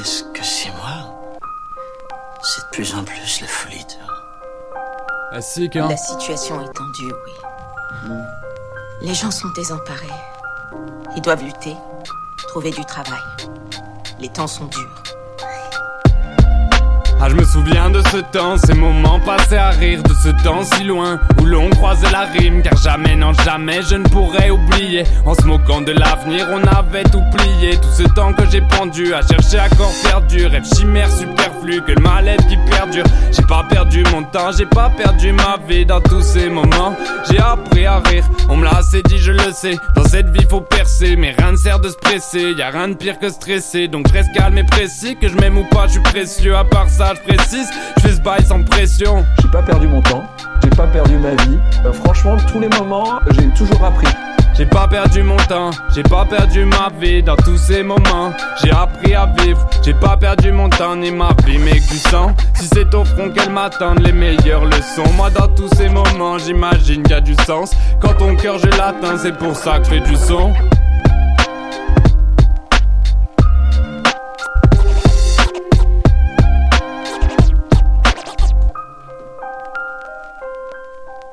Est-ce que c'est moi? C'est de plus en plus la folie, Ah, si, quand La situation est tendue, oui. Les gens sont désemparés. Ils doivent lutter, trouver du travail. Les temps sont durs. Ah, je me souviens de ce temps, ces moments passés à rire, de ce temps si loin où l'on croisait la rime. Car jamais, non, jamais je ne pourrais oublier. En se moquant de l'avenir, on avait tout plié. Tout ce temps que j'ai pendu à chercher à corps perdu. Rêve chimère superflu, que le mal-être qui perdure. J'ai pas perdu mon temps, j'ai pas perdu ma vie dans tous ces moments. J'ai appris à rire, on me l'a assez dit, je le sais. Dans cette vie, faut percer, mais rien ne sert de se presser. Y a rien de pire que stresser, donc reste calme et précis. Que je m'aime ou pas, je suis précieux. À part ça, je précise, je fais ce bail sans pression. J'ai pas perdu mon temps, j'ai pas perdu ma vie. Euh, franchement, tous les moments, j'ai toujours appris. J'ai pas perdu mon temps, j'ai pas perdu ma vie dans tous ces moments. J'ai appris à vivre, j'ai pas perdu mon temps ni ma vie, mais du sang. Si c'est au front qu'elles m'attendent, les meilleures leçons. Moi, dans tous ces moments, j'imagine qu'il y a du sens. Quand ton cœur je l'atteins, c'est pour ça que je fais du son.